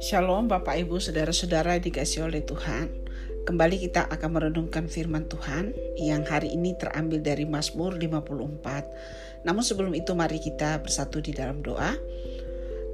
Shalom Bapak Ibu Saudara-saudara dikasih oleh Tuhan. Kembali kita akan merenungkan firman Tuhan yang hari ini terambil dari Mazmur 54. Namun sebelum itu mari kita bersatu di dalam doa.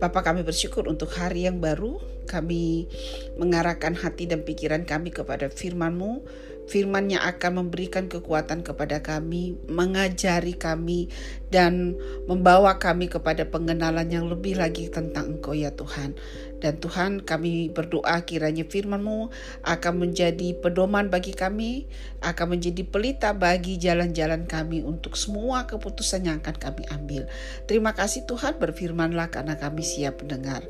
Bapak kami bersyukur untuk hari yang baru. Kami mengarahkan hati dan pikiran kami kepada firman-Mu firman yang akan memberikan kekuatan kepada kami, mengajari kami, dan membawa kami kepada pengenalan yang lebih lagi tentang Engkau ya Tuhan. Dan Tuhan kami berdoa kiranya firman-Mu akan menjadi pedoman bagi kami, akan menjadi pelita bagi jalan-jalan kami untuk semua keputusan yang akan kami ambil. Terima kasih Tuhan berfirmanlah karena kami siap mendengar.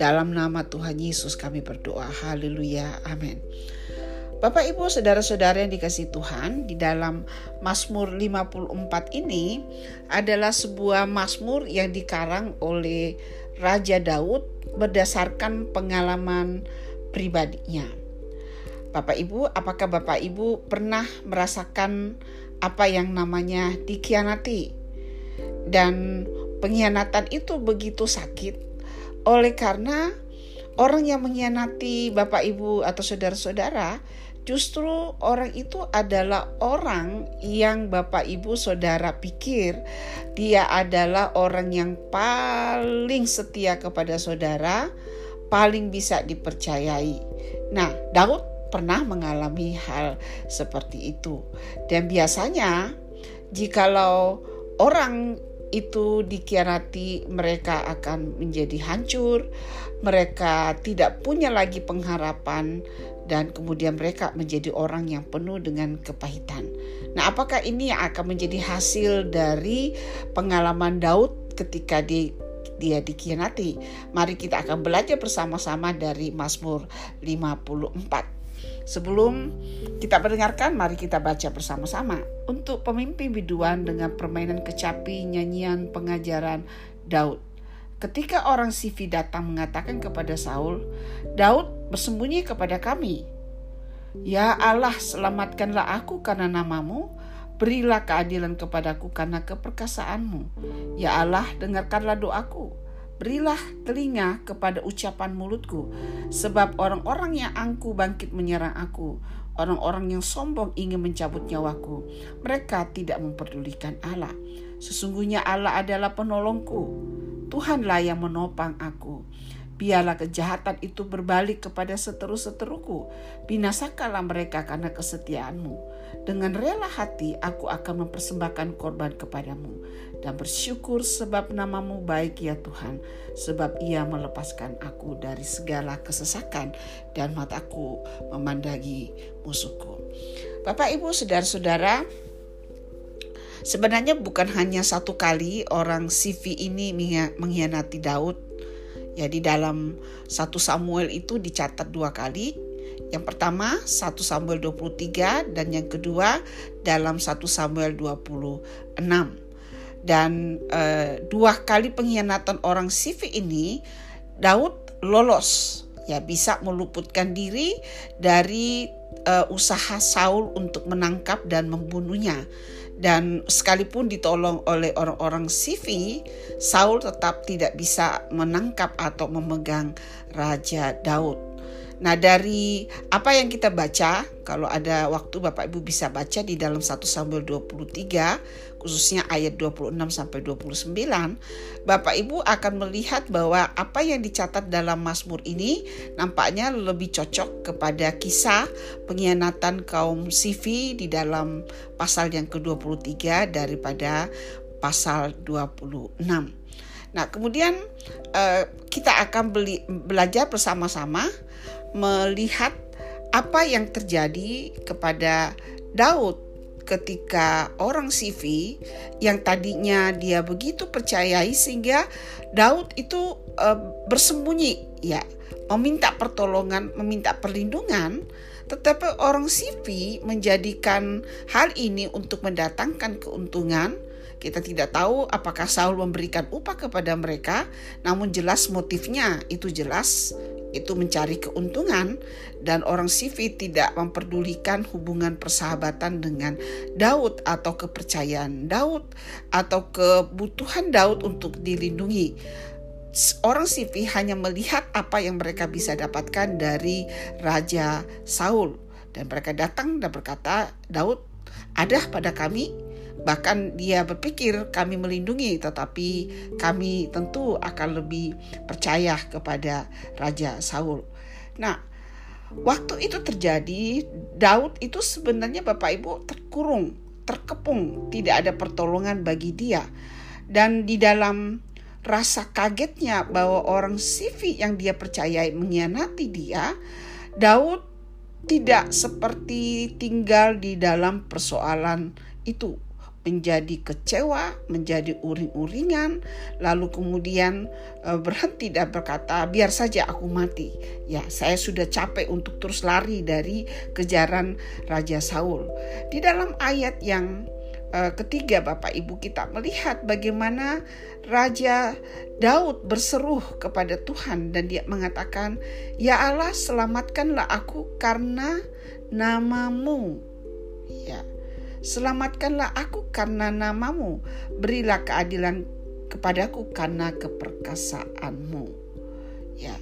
Dalam nama Tuhan Yesus kami berdoa. Haleluya. Amin. Bapak Ibu saudara-saudara yang dikasih Tuhan di dalam Mazmur 54 ini adalah sebuah mazmur yang dikarang oleh Raja Daud berdasarkan pengalaman pribadinya. Bapak Ibu, apakah Bapak Ibu pernah merasakan apa yang namanya dikhianati? Dan pengkhianatan itu begitu sakit oleh karena orang yang mengkhianati Bapak Ibu atau saudara-saudara justru orang itu adalah orang yang Bapak Ibu Saudara pikir dia adalah orang yang paling setia kepada saudara, paling bisa dipercayai. Nah, Daud pernah mengalami hal seperti itu. Dan biasanya jikalau orang itu dikhianati, mereka akan menjadi hancur, mereka tidak punya lagi pengharapan, dan kemudian mereka menjadi orang yang penuh dengan kepahitan. Nah, apakah ini yang akan menjadi hasil dari pengalaman Daud ketika di dia dikhianati? Mari kita akan belajar bersama-sama dari Mazmur 54. Sebelum kita mendengarkan, mari kita baca bersama-sama. Untuk pemimpin biduan dengan permainan kecapi, nyanyian, pengajaran Daud. Ketika orang Sifi datang mengatakan kepada Saul, Daud bersembunyi kepada kami. Ya Allah, selamatkanlah aku karena namamu, berilah keadilan kepadaku karena keperkasaanmu. Ya Allah, dengarkanlah doaku. Berilah telinga kepada ucapan mulutku, sebab orang-orang yang angku bangkit menyerang aku. Orang-orang yang sombong ingin mencabut nyawaku. Mereka tidak memperdulikan Allah. Sesungguhnya Allah adalah penolongku. Tuhanlah yang menopang aku. Biarlah kejahatan itu berbalik kepada seteru-seteruku. Binasakalah mereka karena kesetiaanmu. Dengan rela hati aku akan mempersembahkan korban kepadamu. Dan bersyukur sebab namamu baik ya Tuhan. Sebab ia melepaskan aku dari segala kesesakan. Dan mataku memandangi musuhku. Bapak ibu saudara-saudara Sebenarnya bukan hanya satu kali orang CV ini mengkhianati Daud. Ya di dalam satu Samuel itu dicatat dua kali. Yang pertama 1 Samuel 23 dan yang kedua dalam 1 Samuel 26. Dan eh, dua kali pengkhianatan orang CV ini Daud lolos ya bisa meluputkan diri dari uh, usaha Saul untuk menangkap dan membunuhnya dan sekalipun ditolong oleh orang-orang Sivi, Saul tetap tidak bisa menangkap atau memegang Raja Daud. Nah dari apa yang kita baca, kalau ada waktu Bapak Ibu bisa baca di dalam 1 Samuel 23, khususnya ayat 26 sampai 29, Bapak Ibu akan melihat bahwa apa yang dicatat dalam Mazmur ini nampaknya lebih cocok kepada kisah pengkhianatan kaum Sivi di dalam pasal yang ke-23 daripada pasal 26. Nah, kemudian uh, kita akan beli, belajar bersama-sama melihat apa yang terjadi kepada Daud ketika orang Sivi yang tadinya dia begitu percayai sehingga Daud itu uh, bersembunyi ya meminta pertolongan meminta perlindungan tetapi orang Sivi menjadikan hal ini untuk mendatangkan keuntungan Kita tidak tahu apakah Saul memberikan upah kepada mereka, namun jelas motifnya itu jelas itu mencari keuntungan dan orang Sifi tidak memperdulikan hubungan persahabatan dengan Daud atau kepercayaan Daud atau kebutuhan Daud untuk dilindungi. Orang Sifi hanya melihat apa yang mereka bisa dapatkan dari Raja Saul dan mereka datang dan berkata, "Daud, ada pada kami Bahkan dia berpikir kami melindungi tetapi kami tentu akan lebih percaya kepada Raja Saul. Nah, waktu itu terjadi Daud itu sebenarnya Bapak Ibu terkurung, terkepung, tidak ada pertolongan bagi dia. Dan di dalam rasa kagetnya bahwa orang Sifi yang dia percayai mengkhianati dia, Daud tidak seperti tinggal di dalam persoalan itu menjadi kecewa, menjadi uring-uringan, lalu kemudian e, berhenti dan berkata, "Biar saja aku mati." Ya, saya sudah capek untuk terus lari dari kejaran Raja Saul. Di dalam ayat yang e, ketiga, Bapak Ibu, kita melihat bagaimana Raja Daud berseru kepada Tuhan dan dia mengatakan, "Ya Allah, selamatkanlah aku karena namamu." Ya. Selamatkanlah aku karena namamu, berilah keadilan kepadaku karena keperkasaanmu. Ya,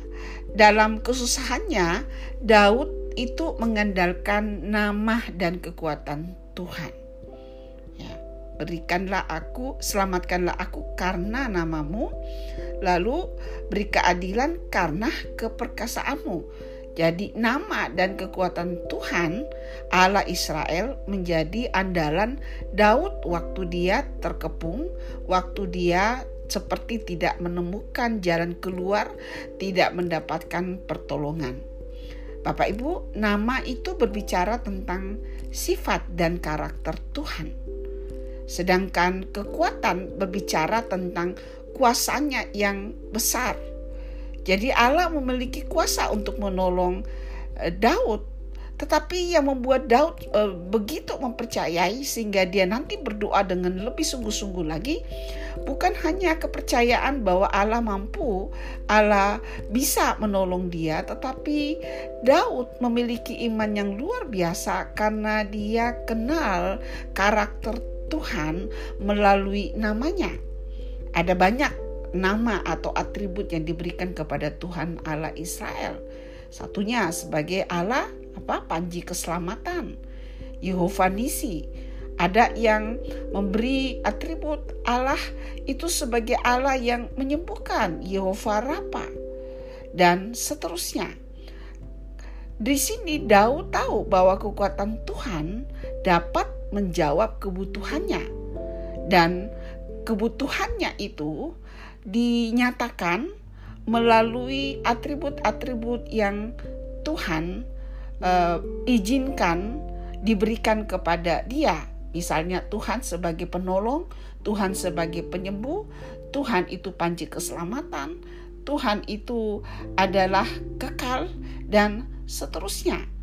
dalam kesusahannya Daud itu mengandalkan nama dan kekuatan Tuhan. Ya, berikanlah aku, selamatkanlah aku karena namamu, lalu beri keadilan karena keperkasaanmu jadi nama dan kekuatan Tuhan Allah Israel menjadi andalan Daud waktu dia terkepung, waktu dia seperti tidak menemukan jalan keluar, tidak mendapatkan pertolongan. Bapak Ibu, nama itu berbicara tentang sifat dan karakter Tuhan. Sedangkan kekuatan berbicara tentang kuasanya yang besar jadi Allah memiliki kuasa untuk menolong uh, Daud. Tetapi yang membuat Daud uh, begitu mempercayai sehingga dia nanti berdoa dengan lebih sungguh-sungguh lagi bukan hanya kepercayaan bahwa Allah mampu, Allah bisa menolong dia, tetapi Daud memiliki iman yang luar biasa karena dia kenal karakter Tuhan melalui namanya. Ada banyak nama atau atribut yang diberikan kepada Tuhan Allah Israel. Satunya sebagai Allah apa panji keselamatan. Yehova Nisi. Ada yang memberi atribut Allah itu sebagai Allah yang menyembuhkan, Yehova Rapa. Dan seterusnya. Di sini Daud tahu bahwa kekuatan Tuhan dapat menjawab kebutuhannya. Dan kebutuhannya itu dinyatakan melalui atribut-atribut yang Tuhan uh, izinkan diberikan kepada dia. Misalnya Tuhan sebagai penolong, Tuhan sebagai penyembuh, Tuhan itu panji keselamatan, Tuhan itu adalah kekal dan seterusnya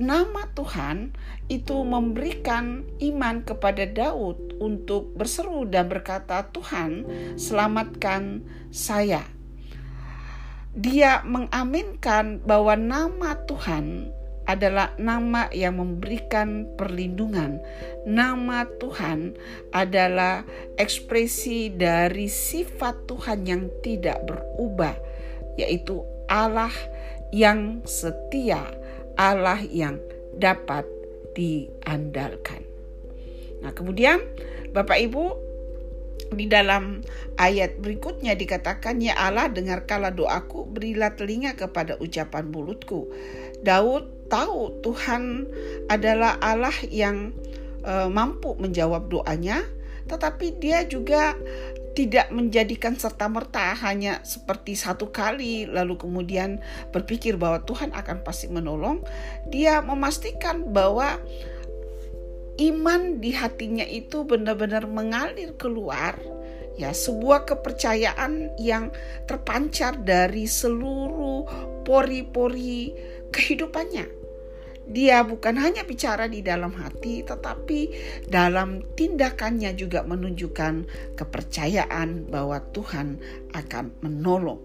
nama Tuhan itu memberikan iman kepada Daud untuk berseru dan berkata, "Tuhan, selamatkan saya." Dia mengaminkan bahwa nama Tuhan adalah nama yang memberikan perlindungan. Nama Tuhan adalah ekspresi dari sifat Tuhan yang tidak berubah, yaitu Allah yang setia Allah yang dapat diandalkan. Nah, kemudian Bapak Ibu di dalam ayat berikutnya dikatakan ya Allah dengarkanlah doaku berilah telinga kepada ucapan mulutku. Daud tahu Tuhan adalah Allah yang uh, mampu menjawab doanya tetapi dia juga tidak menjadikan serta-merta hanya seperti satu kali lalu kemudian berpikir bahwa Tuhan akan pasti menolong, dia memastikan bahwa iman di hatinya itu benar-benar mengalir keluar ya sebuah kepercayaan yang terpancar dari seluruh pori-pori kehidupannya. Dia bukan hanya bicara di dalam hati, tetapi dalam tindakannya juga menunjukkan kepercayaan bahwa Tuhan akan menolong.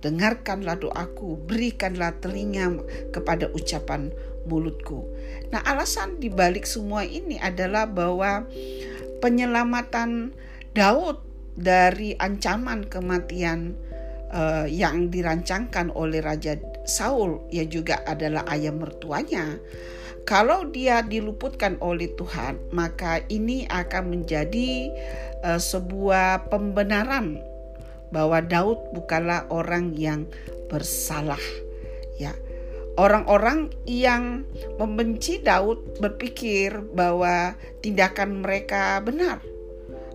Dengarkanlah doaku, berikanlah telinga kepada ucapan mulutku. Nah, alasan dibalik semua ini adalah bahwa penyelamatan Daud dari ancaman kematian uh, yang dirancangkan oleh Raja Saul yang juga adalah ayah mertuanya. Kalau dia diluputkan oleh Tuhan, maka ini akan menjadi uh, sebuah pembenaran bahwa Daud bukanlah orang yang bersalah. Ya, orang-orang yang membenci Daud berpikir bahwa tindakan mereka benar.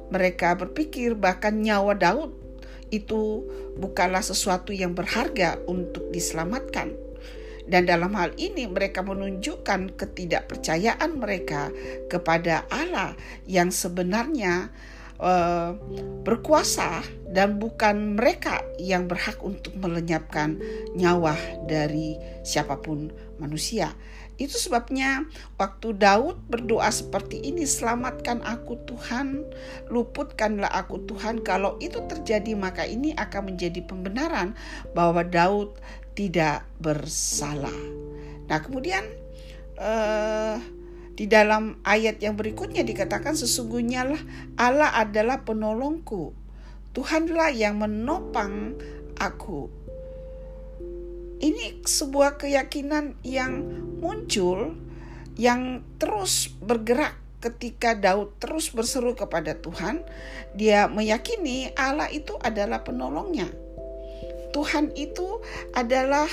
Mereka berpikir bahkan nyawa Daud itu bukanlah sesuatu yang berharga untuk diselamatkan. Dan dalam hal ini mereka menunjukkan ketidakpercayaan mereka kepada Allah yang sebenarnya uh, berkuasa dan bukan mereka yang berhak untuk melenyapkan nyawa dari siapa pun manusia. Itu sebabnya waktu Daud berdoa seperti ini, selamatkan aku Tuhan, luputkanlah aku Tuhan. Kalau itu terjadi maka ini akan menjadi pembenaran bahwa Daud tidak bersalah. Nah kemudian uh, di dalam ayat yang berikutnya dikatakan sesungguhnya lah Allah adalah penolongku. Tuhanlah yang menopang aku ini sebuah keyakinan yang muncul yang terus bergerak ketika Daud terus berseru kepada Tuhan, dia meyakini Allah itu adalah penolongnya. Tuhan itu adalah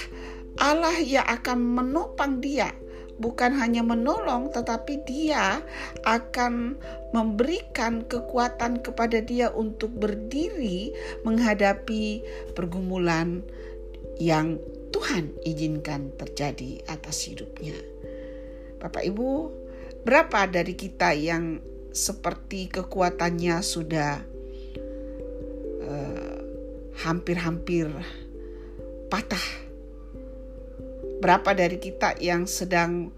Allah yang akan menopang dia, bukan hanya menolong, tetapi Dia akan memberikan kekuatan kepada dia untuk berdiri menghadapi pergumulan yang Tuhan izinkan terjadi atas hidupnya. Bapak Ibu, berapa dari kita yang seperti kekuatannya sudah uh, hampir-hampir patah? Berapa dari kita yang sedang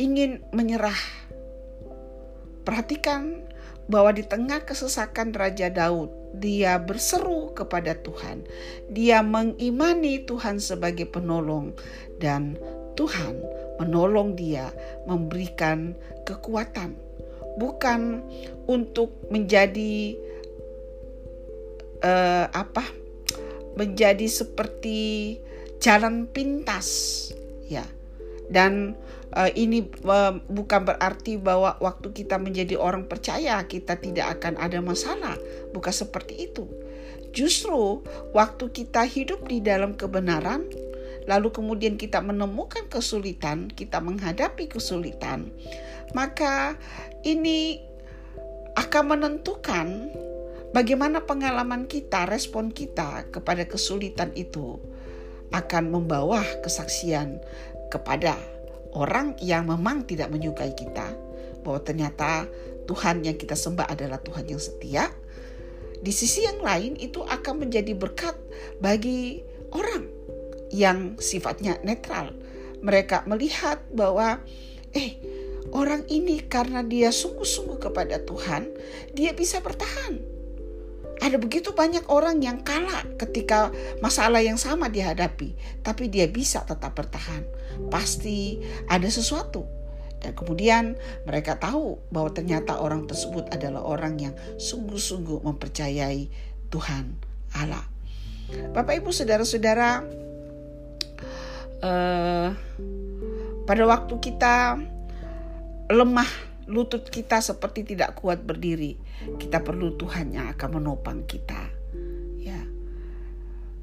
ingin menyerah? Perhatikan bahwa di tengah kesesakan Raja Daud, dia berseru kepada Tuhan. Dia mengimani Tuhan sebagai penolong dan Tuhan menolong dia, memberikan kekuatan. Bukan untuk menjadi uh, apa? Menjadi seperti jalan pintas, ya. Dan uh, ini uh, bukan berarti bahwa waktu kita menjadi orang percaya kita tidak akan ada masalah, bukan seperti itu. Justru waktu kita hidup di dalam kebenaran, lalu kemudian kita menemukan kesulitan, kita menghadapi kesulitan, maka ini akan menentukan bagaimana pengalaman kita, respon kita kepada kesulitan itu akan membawa kesaksian kepada orang yang memang tidak menyukai kita, bahwa ternyata Tuhan yang kita sembah adalah Tuhan yang setia. Di sisi yang lain itu akan menjadi berkat bagi orang yang sifatnya netral. Mereka melihat bahwa eh orang ini karena dia sungguh-sungguh kepada Tuhan, dia bisa bertahan ada begitu banyak orang yang kalah ketika masalah yang sama dihadapi, tapi dia bisa tetap bertahan. Pasti ada sesuatu. Dan kemudian mereka tahu bahwa ternyata orang tersebut adalah orang yang sungguh-sungguh mempercayai Tuhan Allah. Bapak Ibu Saudara-saudara, uh, pada waktu kita lemah lutut kita seperti tidak kuat berdiri, kita perlu Tuhan yang akan menopang kita. Ya.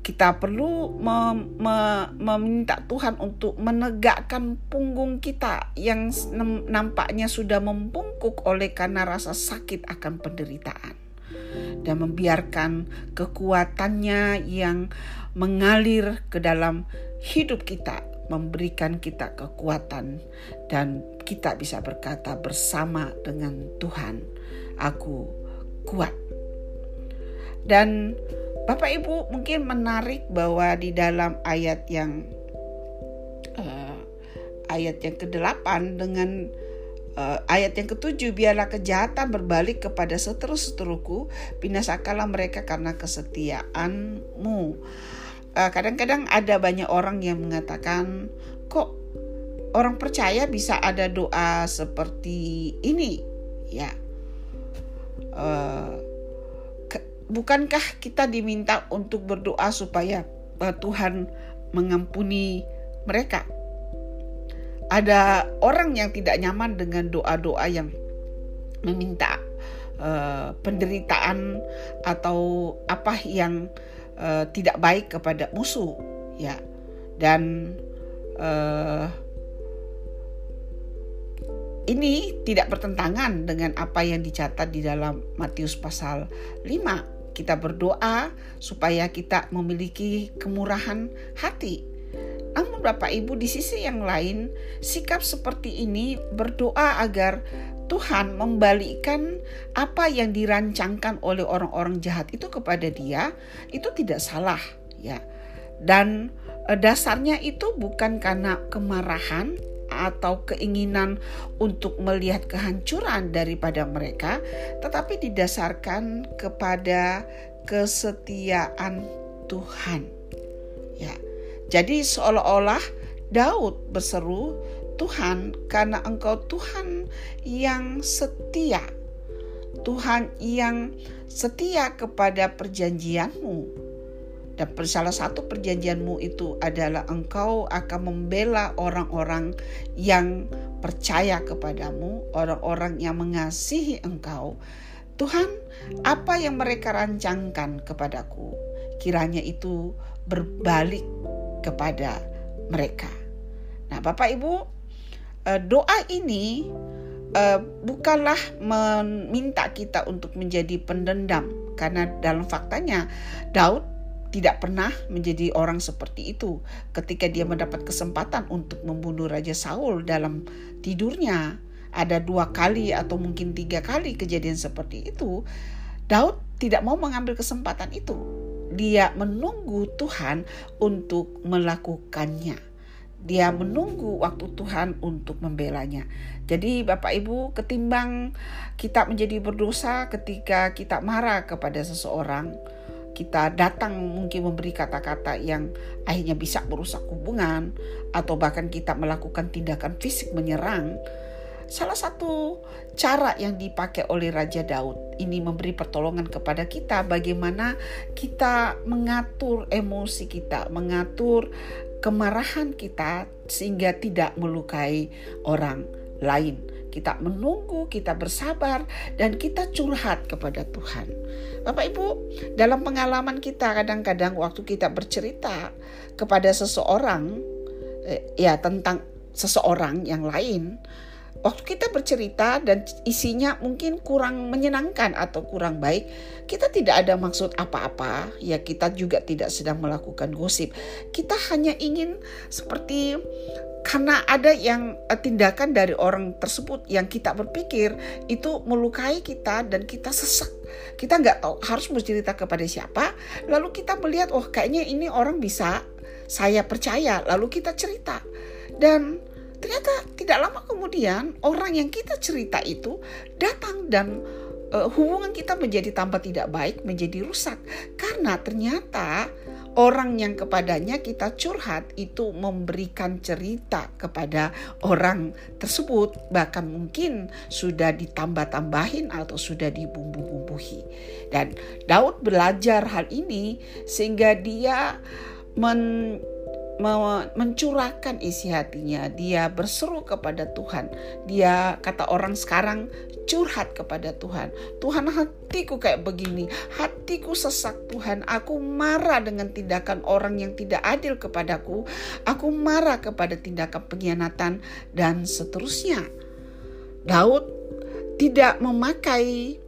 Kita perlu mem mem meminta Tuhan untuk menegakkan punggung kita yang nampaknya sudah membungkuk oleh karena rasa sakit akan penderitaan dan membiarkan kekuatannya yang mengalir ke dalam hidup kita memberikan kita kekuatan dan kita bisa berkata bersama dengan Tuhan, aku kuat. Dan Bapak Ibu mungkin menarik bahwa di dalam ayat yang uh, ayat yang ke-8 dengan uh, ayat yang ketujuh biarlah kejahatan berbalik kepada seteru-seteruku binasakalah mereka karena kesetiaanmu eh, kadang-kadang ada banyak orang yang mengatakan kok orang percaya bisa ada doa seperti ini? Ya. Uh, ke, bukankah kita diminta untuk berdoa supaya uh, Tuhan mengampuni mereka? Ada orang yang tidak nyaman dengan doa-doa yang meminta uh, penderitaan atau apa yang uh, tidak baik kepada musuh ya. Dan uh, ini tidak bertentangan dengan apa yang dicatat di dalam Matius pasal 5 kita berdoa supaya kita memiliki kemurahan hati. Namun Bapak Ibu di sisi yang lain, sikap seperti ini berdoa agar Tuhan membalikkan apa yang dirancangkan oleh orang-orang jahat itu kepada dia, itu tidak salah ya. Dan eh, dasarnya itu bukan karena kemarahan atau keinginan untuk melihat kehancuran daripada mereka, tetapi didasarkan kepada kesetiaan Tuhan. Ya. Jadi seolah-olah Daud berseru, Tuhan karena engkau Tuhan yang setia. Tuhan yang setia kepada perjanjianmu. Dan salah satu perjanjianmu itu adalah engkau akan membela orang-orang yang percaya kepadamu, orang-orang yang mengasihi engkau. Tuhan, apa yang mereka rancangkan kepadaku, kiranya itu berbalik kepada mereka. Nah, Bapak Ibu, eh, doa ini eh, bukanlah meminta kita untuk menjadi pendendam, karena dalam faktanya Daud tidak pernah menjadi orang seperti itu ketika dia mendapat kesempatan untuk membunuh Raja Saul dalam tidurnya. Ada dua kali atau mungkin tiga kali kejadian seperti itu. Daud tidak mau mengambil kesempatan itu dia menunggu Tuhan untuk melakukannya. Dia menunggu waktu Tuhan untuk membelanya. Jadi, Bapak Ibu, ketimbang kita menjadi berdosa ketika kita marah kepada seseorang, kita datang mungkin memberi kata-kata yang akhirnya bisa merusak hubungan, atau bahkan kita melakukan tindakan fisik menyerang Salah satu cara yang dipakai oleh Raja Daud ini memberi pertolongan kepada kita bagaimana kita mengatur emosi kita, mengatur kemarahan kita sehingga tidak melukai orang lain. Kita menunggu, kita bersabar, dan kita curhat kepada Tuhan. Bapak Ibu, dalam pengalaman kita kadang-kadang waktu kita bercerita kepada seseorang, eh, ya tentang seseorang yang lain, waktu kita bercerita dan isinya mungkin kurang menyenangkan atau kurang baik, kita tidak ada maksud apa-apa, ya kita juga tidak sedang melakukan gosip. Kita hanya ingin seperti karena ada yang eh, tindakan dari orang tersebut yang kita berpikir itu melukai kita dan kita sesak. Kita nggak tahu harus bercerita kepada siapa. Lalu kita melihat, oh kayaknya ini orang bisa saya percaya. Lalu kita cerita dan Ternyata tidak lama kemudian orang yang kita cerita itu datang dan uh, hubungan kita menjadi tambah tidak baik, menjadi rusak. Karena ternyata orang yang kepadanya kita curhat itu memberikan cerita kepada orang tersebut. Bahkan mungkin sudah ditambah-tambahin atau sudah dibumbu-bumbuhi. Dan Daud belajar hal ini sehingga dia men mencurahkan isi hatinya. Dia berseru kepada Tuhan. Dia kata orang sekarang curhat kepada Tuhan. Tuhan hatiku kayak begini. Hatiku sesak Tuhan. Aku marah dengan tindakan orang yang tidak adil kepadaku. Aku marah kepada tindakan pengkhianatan dan seterusnya. Daud tidak memakai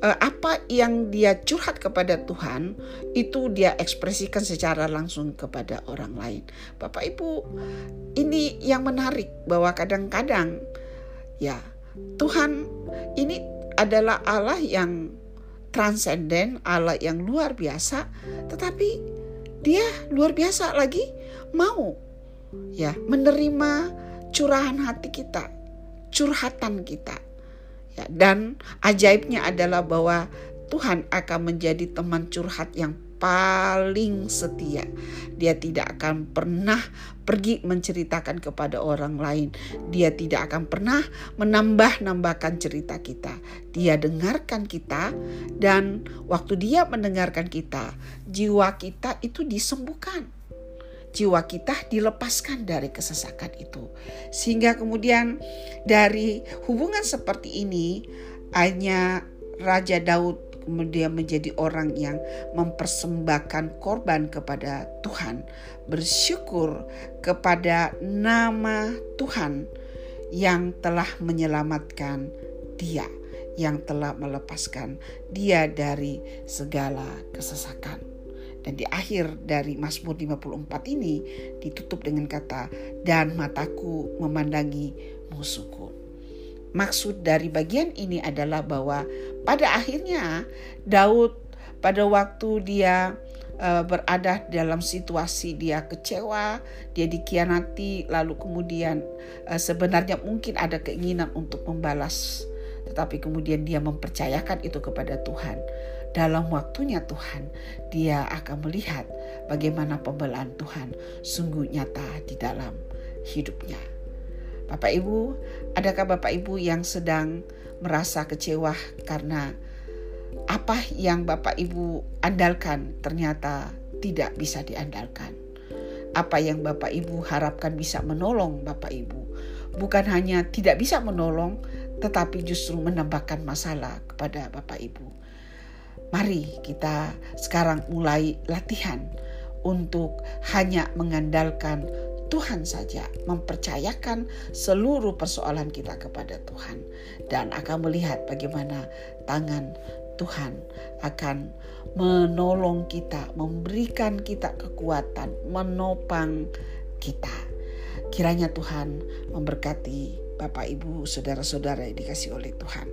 apa yang dia curhat kepada Tuhan itu dia ekspresikan secara langsung kepada orang lain. Bapak Ibu, ini yang menarik bahwa kadang-kadang ya Tuhan ini adalah Allah yang transenden, Allah yang luar biasa, tetapi dia luar biasa lagi mau ya menerima curahan hati kita, curhatan kita. Dan ajaibnya adalah bahwa Tuhan akan menjadi teman curhat yang paling setia. Dia tidak akan pernah pergi menceritakan kepada orang lain. Dia tidak akan pernah menambah-nambahkan cerita kita. Dia dengarkan kita dan waktu dia mendengarkan kita, jiwa kita itu disembuhkan jiwa kita dilepaskan dari kesesakan itu. Sehingga kemudian dari hubungan seperti ini hanya Raja Daud kemudian menjadi orang yang mempersembahkan korban kepada Tuhan, bersyukur kepada nama Tuhan yang telah menyelamatkan dia, yang telah melepaskan dia dari segala kesesakan. Dan di akhir dari Mazmur 54 ini ditutup dengan kata dan mataku memandangi musuhku. Maksud dari bagian ini adalah bahwa pada akhirnya Daud pada waktu dia uh, berada dalam situasi dia kecewa, dia dikhianati, lalu kemudian uh, sebenarnya mungkin ada keinginan untuk membalas, tetapi kemudian dia mempercayakan itu kepada Tuhan. Dalam waktunya Tuhan, dia akan melihat bagaimana pembelaan Tuhan sungguh nyata di dalam hidupnya. Bapak Ibu, adakah Bapak Ibu yang sedang merasa kecewa karena apa yang Bapak Ibu andalkan ternyata tidak bisa diandalkan. Apa yang Bapak Ibu harapkan bisa menolong Bapak Ibu, bukan hanya tidak bisa menolong, tetapi justru menambahkan masalah kepada Bapak Ibu. Mari kita sekarang mulai latihan untuk hanya mengandalkan Tuhan saja mempercayakan seluruh persoalan kita kepada Tuhan dan akan melihat bagaimana tangan Tuhan akan menolong kita, memberikan kita kekuatan, menopang kita. Kiranya Tuhan memberkati Bapak Ibu, saudara-saudara yang dikasih oleh Tuhan.